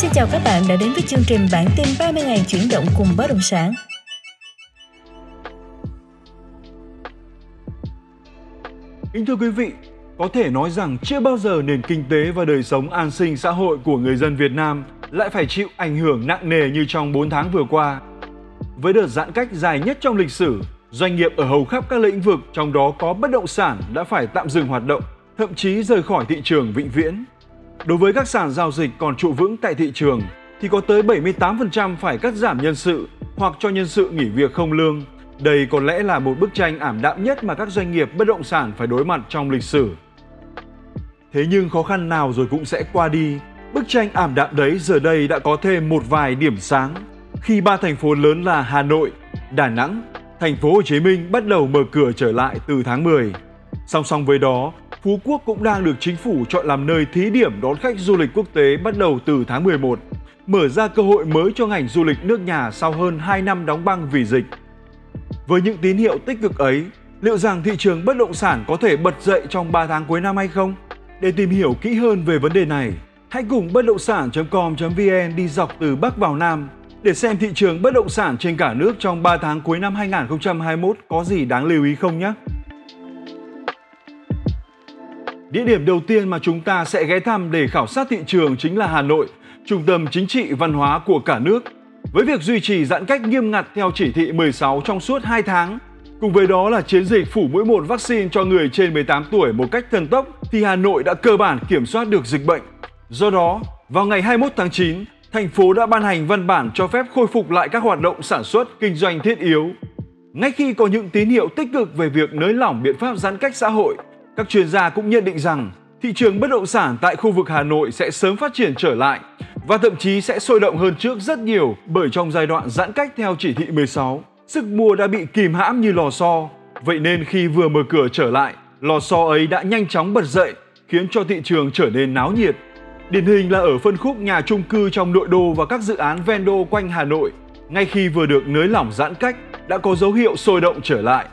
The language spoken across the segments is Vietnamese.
Xin chào các bạn đã đến với chương trình bản tin 30 ngày chuyển động cùng bất động sản. Kính thưa quý vị, có thể nói rằng chưa bao giờ nền kinh tế và đời sống an sinh xã hội của người dân Việt Nam lại phải chịu ảnh hưởng nặng nề như trong 4 tháng vừa qua. Với đợt giãn cách dài nhất trong lịch sử, doanh nghiệp ở hầu khắp các lĩnh vực trong đó có bất động sản đã phải tạm dừng hoạt động, thậm chí rời khỏi thị trường vĩnh viễn. Đối với các sàn giao dịch còn trụ vững tại thị trường thì có tới 78% phải cắt giảm nhân sự hoặc cho nhân sự nghỉ việc không lương. Đây có lẽ là một bức tranh ảm đạm nhất mà các doanh nghiệp bất động sản phải đối mặt trong lịch sử. Thế nhưng khó khăn nào rồi cũng sẽ qua đi. Bức tranh ảm đạm đấy giờ đây đã có thêm một vài điểm sáng khi ba thành phố lớn là Hà Nội, Đà Nẵng, thành phố Hồ Chí Minh bắt đầu mở cửa trở lại từ tháng 10. Song song với đó, Phú Quốc cũng đang được chính phủ chọn làm nơi thí điểm đón khách du lịch quốc tế bắt đầu từ tháng 11, mở ra cơ hội mới cho ngành du lịch nước nhà sau hơn 2 năm đóng băng vì dịch. Với những tín hiệu tích cực ấy, liệu rằng thị trường bất động sản có thể bật dậy trong 3 tháng cuối năm hay không? Để tìm hiểu kỹ hơn về vấn đề này, hãy cùng bất động sản.com.vn đi dọc từ Bắc vào Nam để xem thị trường bất động sản trên cả nước trong 3 tháng cuối năm 2021 có gì đáng lưu ý không nhé. Địa điểm đầu tiên mà chúng ta sẽ ghé thăm để khảo sát thị trường chính là Hà Nội, trung tâm chính trị văn hóa của cả nước. Với việc duy trì giãn cách nghiêm ngặt theo chỉ thị 16 trong suốt 2 tháng, cùng với đó là chiến dịch phủ mũi một vaccine cho người trên 18 tuổi một cách thần tốc, thì Hà Nội đã cơ bản kiểm soát được dịch bệnh. Do đó, vào ngày 21 tháng 9, thành phố đã ban hành văn bản cho phép khôi phục lại các hoạt động sản xuất, kinh doanh thiết yếu. Ngay khi có những tín hiệu tích cực về việc nới lỏng biện pháp giãn cách xã hội, các chuyên gia cũng nhận định rằng thị trường bất động sản tại khu vực Hà Nội sẽ sớm phát triển trở lại và thậm chí sẽ sôi động hơn trước rất nhiều bởi trong giai đoạn giãn cách theo chỉ thị 16, sức mua đã bị kìm hãm như lò xo. Vậy nên khi vừa mở cửa trở lại, lò xo ấy đã nhanh chóng bật dậy, khiến cho thị trường trở nên náo nhiệt. Điển hình là ở phân khúc nhà chung cư trong nội đô và các dự án ven đô quanh Hà Nội, ngay khi vừa được nới lỏng giãn cách đã có dấu hiệu sôi động trở lại.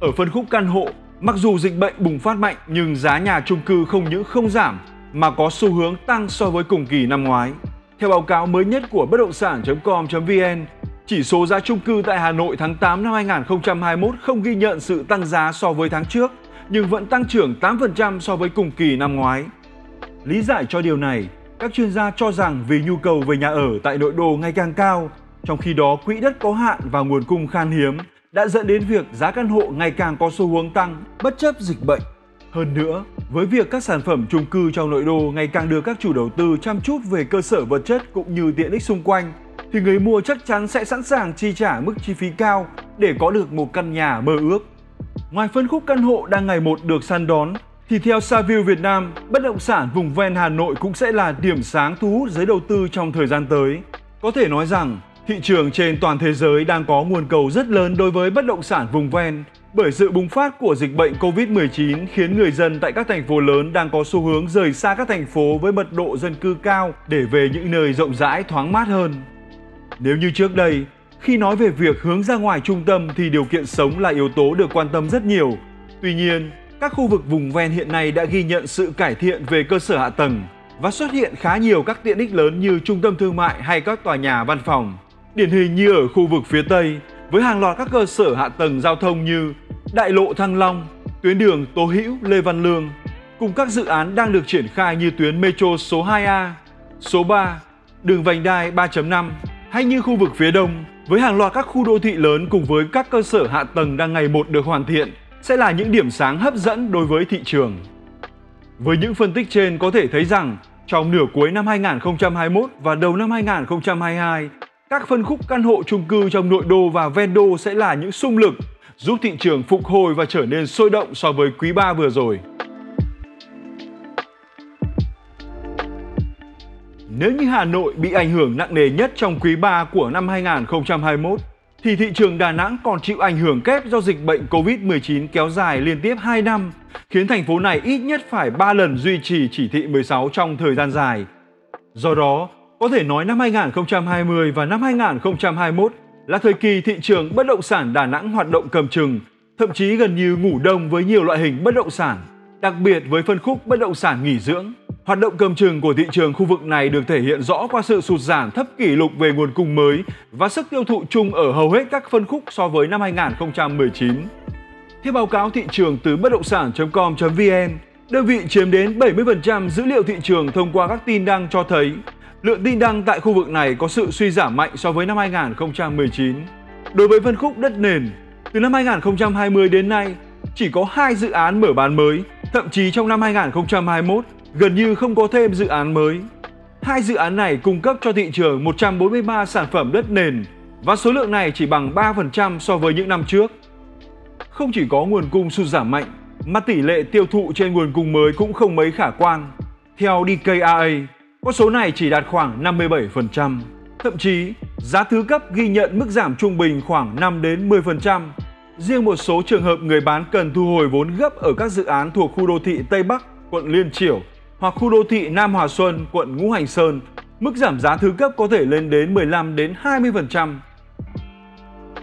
Ở phân khúc căn hộ, Mặc dù dịch bệnh bùng phát mạnh nhưng giá nhà chung cư không những không giảm mà có xu hướng tăng so với cùng kỳ năm ngoái. Theo báo cáo mới nhất của bất động sản.com.vn, chỉ số giá chung cư tại Hà Nội tháng 8 năm 2021 không ghi nhận sự tăng giá so với tháng trước, nhưng vẫn tăng trưởng 8% so với cùng kỳ năm ngoái. Lý giải cho điều này, các chuyên gia cho rằng vì nhu cầu về nhà ở tại nội đô ngày càng cao, trong khi đó quỹ đất có hạn và nguồn cung khan hiếm đã dẫn đến việc giá căn hộ ngày càng có xu hướng tăng bất chấp dịch bệnh. Hơn nữa, với việc các sản phẩm chung cư trong nội đô ngày càng được các chủ đầu tư chăm chút về cơ sở vật chất cũng như tiện ích xung quanh, thì người mua chắc chắn sẽ sẵn sàng chi trả mức chi phí cao để có được một căn nhà mơ ước. Ngoài phân khúc căn hộ đang ngày một được săn đón, thì theo Saville Việt Nam, bất động sản vùng ven Hà Nội cũng sẽ là điểm sáng thu hút giới đầu tư trong thời gian tới. Có thể nói rằng, Thị trường trên toàn thế giới đang có nguồn cầu rất lớn đối với bất động sản vùng ven bởi sự bùng phát của dịch bệnh Covid-19 khiến người dân tại các thành phố lớn đang có xu hướng rời xa các thành phố với mật độ dân cư cao để về những nơi rộng rãi thoáng mát hơn. Nếu như trước đây, khi nói về việc hướng ra ngoài trung tâm thì điều kiện sống là yếu tố được quan tâm rất nhiều. Tuy nhiên, các khu vực vùng ven hiện nay đã ghi nhận sự cải thiện về cơ sở hạ tầng và xuất hiện khá nhiều các tiện ích lớn như trung tâm thương mại hay các tòa nhà văn phòng. Điển hình như ở khu vực phía Tây, với hàng loạt các cơ sở hạ tầng giao thông như Đại lộ Thăng Long, tuyến đường Tố Hữu Lê Văn Lương, cùng các dự án đang được triển khai như tuyến metro số 2A, số 3, đường vành đai 3.5 hay như khu vực phía Đông với hàng loạt các khu đô thị lớn cùng với các cơ sở hạ tầng đang ngày một được hoàn thiện sẽ là những điểm sáng hấp dẫn đối với thị trường. Với những phân tích trên có thể thấy rằng trong nửa cuối năm 2021 và đầu năm 2022, các phân khúc căn hộ chung cư trong nội đô và ven đô sẽ là những xung lực giúp thị trường phục hồi và trở nên sôi động so với quý 3 vừa rồi. Nếu như Hà Nội bị ảnh hưởng nặng nề nhất trong quý 3 của năm 2021, thì thị trường Đà Nẵng còn chịu ảnh hưởng kép do dịch bệnh Covid-19 kéo dài liên tiếp 2 năm, khiến thành phố này ít nhất phải 3 lần duy trì chỉ thị 16 trong thời gian dài. Do đó, có thể nói năm 2020 và năm 2021 là thời kỳ thị trường bất động sản Đà Nẵng hoạt động cầm chừng, thậm chí gần như ngủ đông với nhiều loại hình bất động sản, đặc biệt với phân khúc bất động sản nghỉ dưỡng. Hoạt động cầm chừng của thị trường khu vực này được thể hiện rõ qua sự sụt giảm thấp kỷ lục về nguồn cung mới và sức tiêu thụ chung ở hầu hết các phân khúc so với năm 2019. Theo báo cáo thị trường từ bất động sản.com.vn, đơn vị chiếm đến 70% dữ liệu thị trường thông qua các tin đăng cho thấy lượng tin đăng tại khu vực này có sự suy giảm mạnh so với năm 2019. Đối với phân khúc đất nền, từ năm 2020 đến nay, chỉ có hai dự án mở bán mới, thậm chí trong năm 2021 gần như không có thêm dự án mới. Hai dự án này cung cấp cho thị trường 143 sản phẩm đất nền và số lượng này chỉ bằng 3% so với những năm trước. Không chỉ có nguồn cung sụt giảm mạnh, mà tỷ lệ tiêu thụ trên nguồn cung mới cũng không mấy khả quan. Theo DKIA, con số này chỉ đạt khoảng 57%. Thậm chí, giá thứ cấp ghi nhận mức giảm trung bình khoảng 5 đến 10%. Riêng một số trường hợp người bán cần thu hồi vốn gấp ở các dự án thuộc khu đô thị Tây Bắc, quận Liên Triểu hoặc khu đô thị Nam Hòa Xuân, quận Ngũ Hành Sơn, mức giảm giá thứ cấp có thể lên đến 15 đến 20%.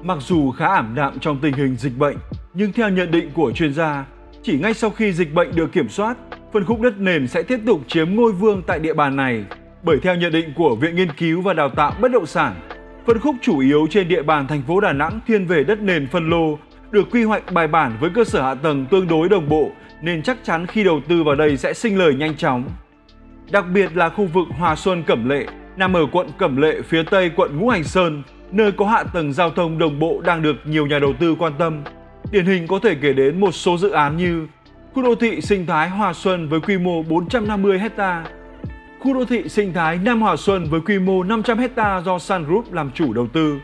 Mặc dù khá ảm đạm trong tình hình dịch bệnh, nhưng theo nhận định của chuyên gia, chỉ ngay sau khi dịch bệnh được kiểm soát, phân khúc đất nền sẽ tiếp tục chiếm ngôi vương tại địa bàn này. Bởi theo nhận định của Viện Nghiên cứu và Đào tạo Bất động sản, phân khúc chủ yếu trên địa bàn thành phố Đà Nẵng thiên về đất nền phân lô, được quy hoạch bài bản với cơ sở hạ tầng tương đối đồng bộ nên chắc chắn khi đầu tư vào đây sẽ sinh lời nhanh chóng. Đặc biệt là khu vực Hòa Xuân Cẩm Lệ, nằm ở quận Cẩm Lệ phía tây quận Ngũ Hành Sơn, nơi có hạ tầng giao thông đồng bộ đang được nhiều nhà đầu tư quan tâm. Điển hình có thể kể đến một số dự án như khu đô thị sinh thái Hòa Xuân với quy mô 450 hecta, khu đô thị sinh thái Nam Hòa Xuân với quy mô 500 hecta do Sun Group làm chủ đầu tư.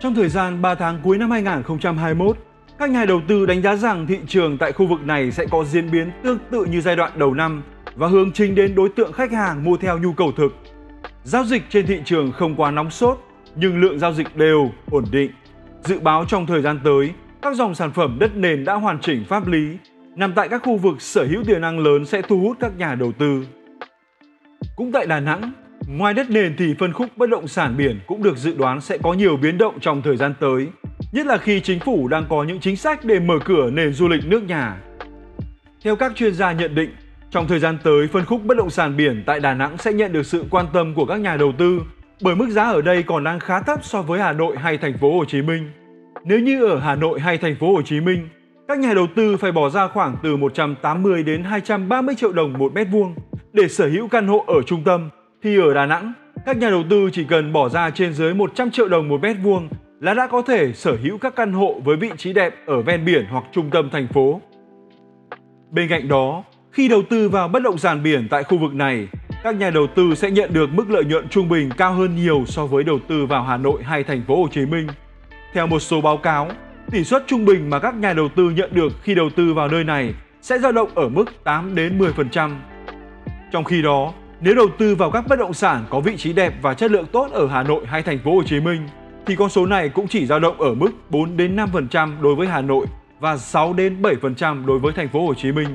Trong thời gian 3 tháng cuối năm 2021, các nhà đầu tư đánh giá rằng thị trường tại khu vực này sẽ có diễn biến tương tự như giai đoạn đầu năm và hướng chính đến đối tượng khách hàng mua theo nhu cầu thực. Giao dịch trên thị trường không quá nóng sốt, nhưng lượng giao dịch đều, ổn định. Dự báo trong thời gian tới, các dòng sản phẩm đất nền đã hoàn chỉnh pháp lý, nằm tại các khu vực sở hữu tiềm năng lớn sẽ thu hút các nhà đầu tư. Cũng tại Đà Nẵng, ngoài đất nền thì phân khúc bất động sản biển cũng được dự đoán sẽ có nhiều biến động trong thời gian tới nhất là khi chính phủ đang có những chính sách để mở cửa nền du lịch nước nhà. Theo các chuyên gia nhận định, trong thời gian tới, phân khúc bất động sản biển tại Đà Nẵng sẽ nhận được sự quan tâm của các nhà đầu tư bởi mức giá ở đây còn đang khá thấp so với Hà Nội hay thành phố Hồ Chí Minh. Nếu như ở Hà Nội hay thành phố Hồ Chí Minh, các nhà đầu tư phải bỏ ra khoảng từ 180 đến 230 triệu đồng một mét vuông để sở hữu căn hộ ở trung tâm, thì ở Đà Nẵng, các nhà đầu tư chỉ cần bỏ ra trên dưới 100 triệu đồng một mét vuông là đã có thể sở hữu các căn hộ với vị trí đẹp ở ven biển hoặc trung tâm thành phố. Bên cạnh đó, khi đầu tư vào bất động sản biển tại khu vực này, các nhà đầu tư sẽ nhận được mức lợi nhuận trung bình cao hơn nhiều so với đầu tư vào Hà Nội hay thành phố Hồ Chí Minh. Theo một số báo cáo, tỷ suất trung bình mà các nhà đầu tư nhận được khi đầu tư vào nơi này sẽ dao động ở mức 8 đến 10%. Trong khi đó, nếu đầu tư vào các bất động sản có vị trí đẹp và chất lượng tốt ở Hà Nội hay thành phố Hồ Chí Minh thì con số này cũng chỉ dao động ở mức 4 đến 5% đối với Hà Nội và 6 đến 7% đối với thành phố Hồ Chí Minh.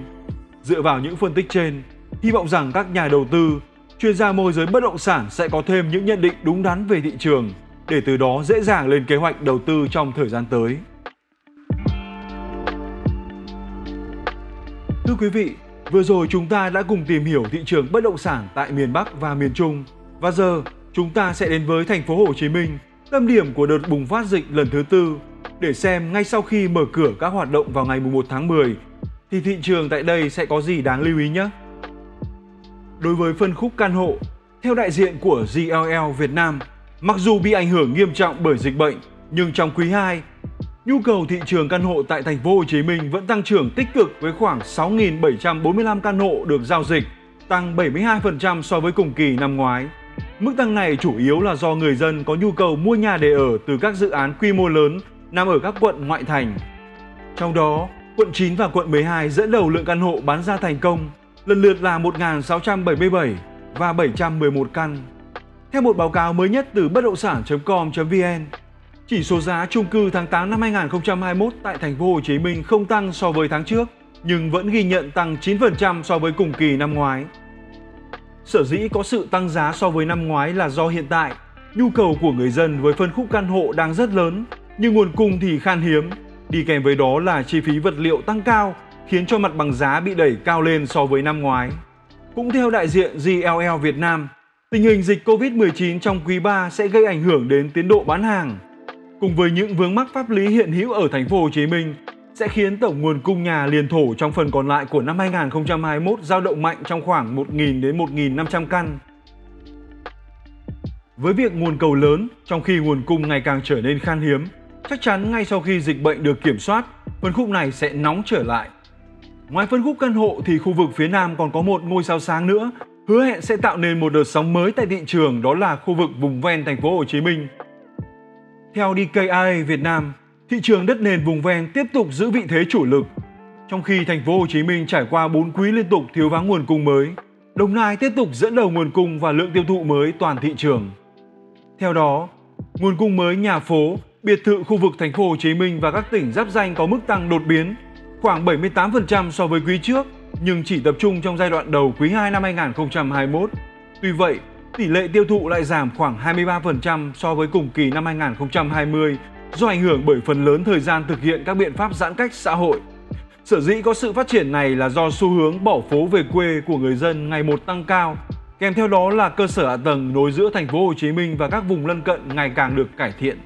Dựa vào những phân tích trên, hy vọng rằng các nhà đầu tư, chuyên gia môi giới bất động sản sẽ có thêm những nhận định đúng đắn về thị trường để từ đó dễ dàng lên kế hoạch đầu tư trong thời gian tới. Thưa quý vị, vừa rồi chúng ta đã cùng tìm hiểu thị trường bất động sản tại miền Bắc và miền Trung và giờ chúng ta sẽ đến với thành phố Hồ Chí Minh tâm điểm của đợt bùng phát dịch lần thứ tư để xem ngay sau khi mở cửa các hoạt động vào ngày 1 tháng 10 thì thị trường tại đây sẽ có gì đáng lưu ý nhé. Đối với phân khúc căn hộ, theo đại diện của GLL Việt Nam, mặc dù bị ảnh hưởng nghiêm trọng bởi dịch bệnh, nhưng trong quý 2, nhu cầu thị trường căn hộ tại thành phố Hồ Chí Minh vẫn tăng trưởng tích cực với khoảng 6.745 căn hộ được giao dịch, tăng 72% so với cùng kỳ năm ngoái. Mức tăng này chủ yếu là do người dân có nhu cầu mua nhà để ở từ các dự án quy mô lớn nằm ở các quận ngoại thành. Trong đó, quận 9 và quận 12 dẫn đầu lượng căn hộ bán ra thành công, lần lượt là 1.677 và 711 căn. Theo một báo cáo mới nhất từ bất động sản.com.vn, chỉ số giá chung cư tháng 8 năm 2021 tại thành phố Hồ Chí Minh không tăng so với tháng trước, nhưng vẫn ghi nhận tăng 9% so với cùng kỳ năm ngoái. Sở dĩ có sự tăng giá so với năm ngoái là do hiện tại nhu cầu của người dân với phân khúc căn hộ đang rất lớn, nhưng nguồn cung thì khan hiếm. Đi kèm với đó là chi phí vật liệu tăng cao, khiến cho mặt bằng giá bị đẩy cao lên so với năm ngoái. Cũng theo đại diện GLL Việt Nam, tình hình dịch COVID-19 trong quý 3 sẽ gây ảnh hưởng đến tiến độ bán hàng. Cùng với những vướng mắc pháp lý hiện hữu ở thành phố Hồ Chí Minh sẽ khiến tổng nguồn cung nhà liền thổ trong phần còn lại của năm 2021 dao động mạnh trong khoảng 1.000 đến 1.500 căn. Với việc nguồn cầu lớn trong khi nguồn cung ngày càng trở nên khan hiếm, chắc chắn ngay sau khi dịch bệnh được kiểm soát, phân khúc này sẽ nóng trở lại. Ngoài phân khúc căn hộ thì khu vực phía Nam còn có một ngôi sao sáng nữa, hứa hẹn sẽ tạo nên một đợt sóng mới tại thị trường đó là khu vực vùng ven thành phố Hồ Chí Minh. Theo DKIA Việt Nam, thị trường đất nền vùng ven tiếp tục giữ vị thế chủ lực. Trong khi thành phố Hồ Chí Minh trải qua 4 quý liên tục thiếu vắng nguồn cung mới, Đồng Nai tiếp tục dẫn đầu nguồn cung và lượng tiêu thụ mới toàn thị trường. Theo đó, nguồn cung mới nhà phố, biệt thự khu vực thành phố Hồ Chí Minh và các tỉnh giáp danh có mức tăng đột biến, khoảng 78% so với quý trước, nhưng chỉ tập trung trong giai đoạn đầu quý 2 năm 2021. Tuy vậy, tỷ lệ tiêu thụ lại giảm khoảng 23% so với cùng kỳ năm 2020 do ảnh hưởng bởi phần lớn thời gian thực hiện các biện pháp giãn cách xã hội. Sở dĩ có sự phát triển này là do xu hướng bỏ phố về quê của người dân ngày một tăng cao Kèm theo đó là cơ sở hạ tầng nối giữa thành phố Hồ Chí Minh và các vùng lân cận ngày càng được cải thiện.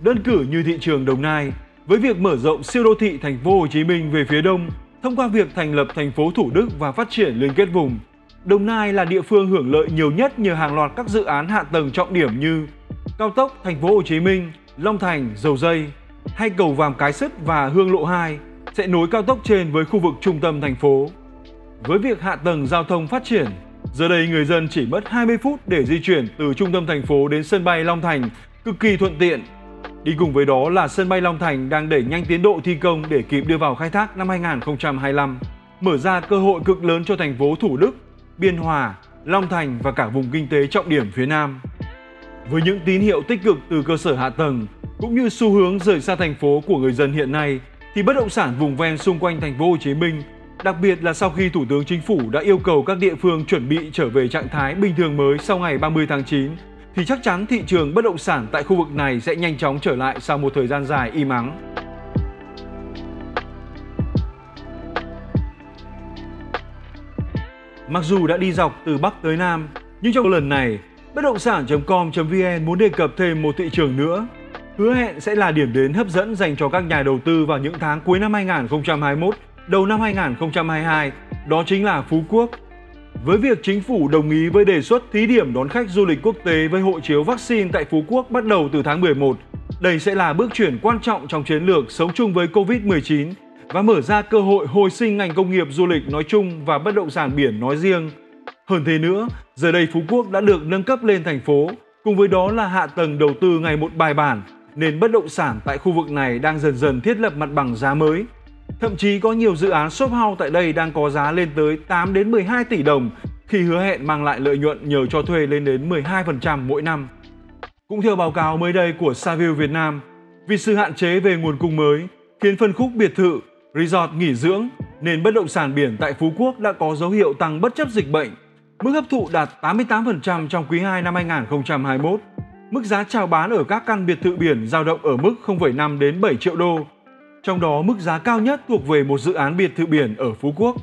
Đơn cử như thị trường Đồng Nai, với việc mở rộng siêu đô thị thành phố Hồ Chí Minh về phía đông thông qua việc thành lập thành phố Thủ Đức và phát triển liên kết vùng, Đồng Nai là địa phương hưởng lợi nhiều nhất nhờ hàng loạt các dự án hạ tầng trọng điểm như cao tốc thành phố Hồ Chí Minh, Long Thành, Dầu Dây hay cầu Vàm Cái Sứt và Hương Lộ 2 sẽ nối cao tốc trên với khu vực trung tâm thành phố. Với việc hạ tầng giao thông phát triển, Giờ đây người dân chỉ mất 20 phút để di chuyển từ trung tâm thành phố đến sân bay Long Thành, cực kỳ thuận tiện. Đi cùng với đó là sân bay Long Thành đang đẩy nhanh tiến độ thi công để kịp đưa vào khai thác năm 2025, mở ra cơ hội cực lớn cho thành phố Thủ Đức, Biên Hòa, Long Thành và cả vùng kinh tế trọng điểm phía Nam. Với những tín hiệu tích cực từ cơ sở hạ tầng cũng như xu hướng rời xa thành phố của người dân hiện nay thì bất động sản vùng ven xung quanh thành phố Hồ Chí Minh Đặc biệt là sau khi Thủ tướng Chính phủ đã yêu cầu các địa phương chuẩn bị trở về trạng thái bình thường mới sau ngày 30 tháng 9, thì chắc chắn thị trường bất động sản tại khu vực này sẽ nhanh chóng trở lại sau một thời gian dài im ắng. Mặc dù đã đi dọc từ Bắc tới Nam, nhưng trong lần này, bất động sản.com.vn muốn đề cập thêm một thị trường nữa, hứa hẹn sẽ là điểm đến hấp dẫn dành cho các nhà đầu tư vào những tháng cuối năm 2021 đầu năm 2022, đó chính là Phú Quốc. Với việc chính phủ đồng ý với đề xuất thí điểm đón khách du lịch quốc tế với hộ chiếu vaccine tại Phú Quốc bắt đầu từ tháng 11, đây sẽ là bước chuyển quan trọng trong chiến lược sống chung với Covid-19 và mở ra cơ hội hồi sinh ngành công nghiệp du lịch nói chung và bất động sản biển nói riêng. Hơn thế nữa, giờ đây Phú Quốc đã được nâng cấp lên thành phố, cùng với đó là hạ tầng đầu tư ngày một bài bản, nên bất động sản tại khu vực này đang dần dần thiết lập mặt bằng giá mới. Thậm chí có nhiều dự án shop house tại đây đang có giá lên tới 8 đến 12 tỷ đồng khi hứa hẹn mang lại lợi nhuận nhờ cho thuê lên đến 12% mỗi năm. Cũng theo báo cáo mới đây của Saville Việt Nam, vì sự hạn chế về nguồn cung mới khiến phân khúc biệt thự, resort nghỉ dưỡng nên bất động sản biển tại Phú Quốc đã có dấu hiệu tăng bất chấp dịch bệnh. Mức hấp thụ đạt 88% trong quý 2 năm 2021. Mức giá chào bán ở các căn biệt thự biển dao động ở mức 0,5 đến 7 triệu đô trong đó mức giá cao nhất thuộc về một dự án biệt thự biển ở Phú Quốc.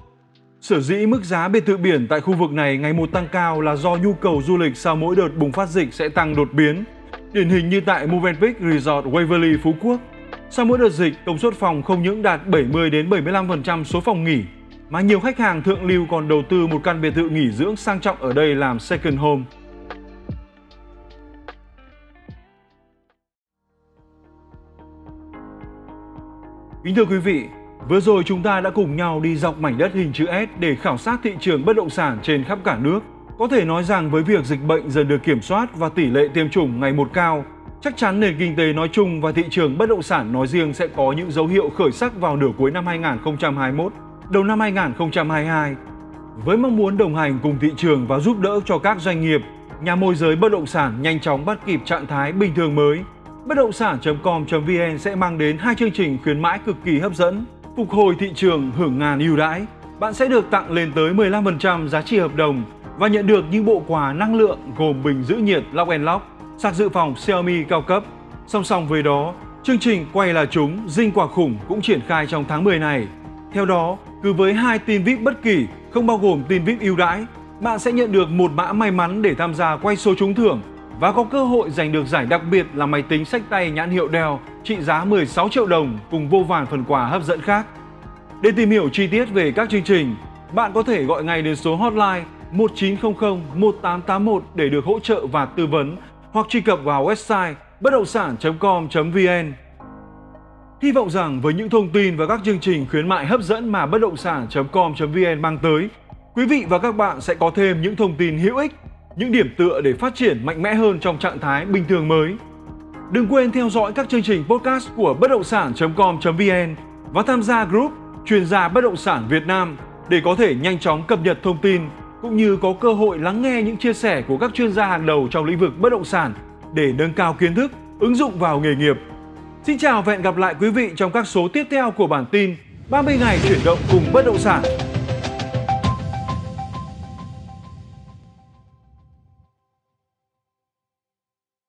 Sở dĩ mức giá biệt thự biển tại khu vực này ngày một tăng cao là do nhu cầu du lịch sau mỗi đợt bùng phát dịch sẽ tăng đột biến. Điển hình như tại Movenpick Resort Waverly Phú Quốc, sau mỗi đợt dịch, công suất phòng không những đạt 70 đến 75% số phòng nghỉ, mà nhiều khách hàng thượng lưu còn đầu tư một căn biệt thự nghỉ dưỡng sang trọng ở đây làm second home. Kính thưa quý vị, vừa rồi chúng ta đã cùng nhau đi dọc mảnh đất hình chữ S để khảo sát thị trường bất động sản trên khắp cả nước. Có thể nói rằng với việc dịch bệnh dần được kiểm soát và tỷ lệ tiêm chủng ngày một cao, chắc chắn nền kinh tế nói chung và thị trường bất động sản nói riêng sẽ có những dấu hiệu khởi sắc vào nửa cuối năm 2021, đầu năm 2022. Với mong muốn đồng hành cùng thị trường và giúp đỡ cho các doanh nghiệp, nhà môi giới bất động sản nhanh chóng bắt kịp trạng thái bình thường mới, Bất động sản.com.vn sẽ mang đến hai chương trình khuyến mãi cực kỳ hấp dẫn. Phục hồi thị trường hưởng ngàn ưu đãi. Bạn sẽ được tặng lên tới 15% giá trị hợp đồng và nhận được những bộ quà năng lượng gồm bình giữ nhiệt Lock and Lock, sạc dự phòng Xiaomi cao cấp. Song song với đó, chương trình quay là chúng dinh quả khủng cũng triển khai trong tháng 10 này. Theo đó, cứ với hai tin VIP bất kỳ không bao gồm tin VIP ưu đãi, bạn sẽ nhận được một mã may mắn để tham gia quay số trúng thưởng và có cơ hội giành được giải đặc biệt là máy tính sách tay nhãn hiệu Dell trị giá 16 triệu đồng cùng vô vàn phần quà hấp dẫn khác. Để tìm hiểu chi tiết về các chương trình, bạn có thể gọi ngay đến số hotline 1900 1881 để được hỗ trợ và tư vấn hoặc truy cập vào website bất động sản.com.vn. Hy vọng rằng với những thông tin và các chương trình khuyến mại hấp dẫn mà bất động sản.com.vn mang tới, quý vị và các bạn sẽ có thêm những thông tin hữu ích, những điểm tựa để phát triển mạnh mẽ hơn trong trạng thái bình thường mới. Đừng quên theo dõi các chương trình podcast của bất động sản.com.vn và tham gia group chuyên gia bất động sản Việt Nam để có thể nhanh chóng cập nhật thông tin cũng như có cơ hội lắng nghe những chia sẻ của các chuyên gia hàng đầu trong lĩnh vực bất động sản để nâng cao kiến thức, ứng dụng vào nghề nghiệp. Xin chào và hẹn gặp lại quý vị trong các số tiếp theo của bản tin 30 ngày chuyển động cùng bất động sản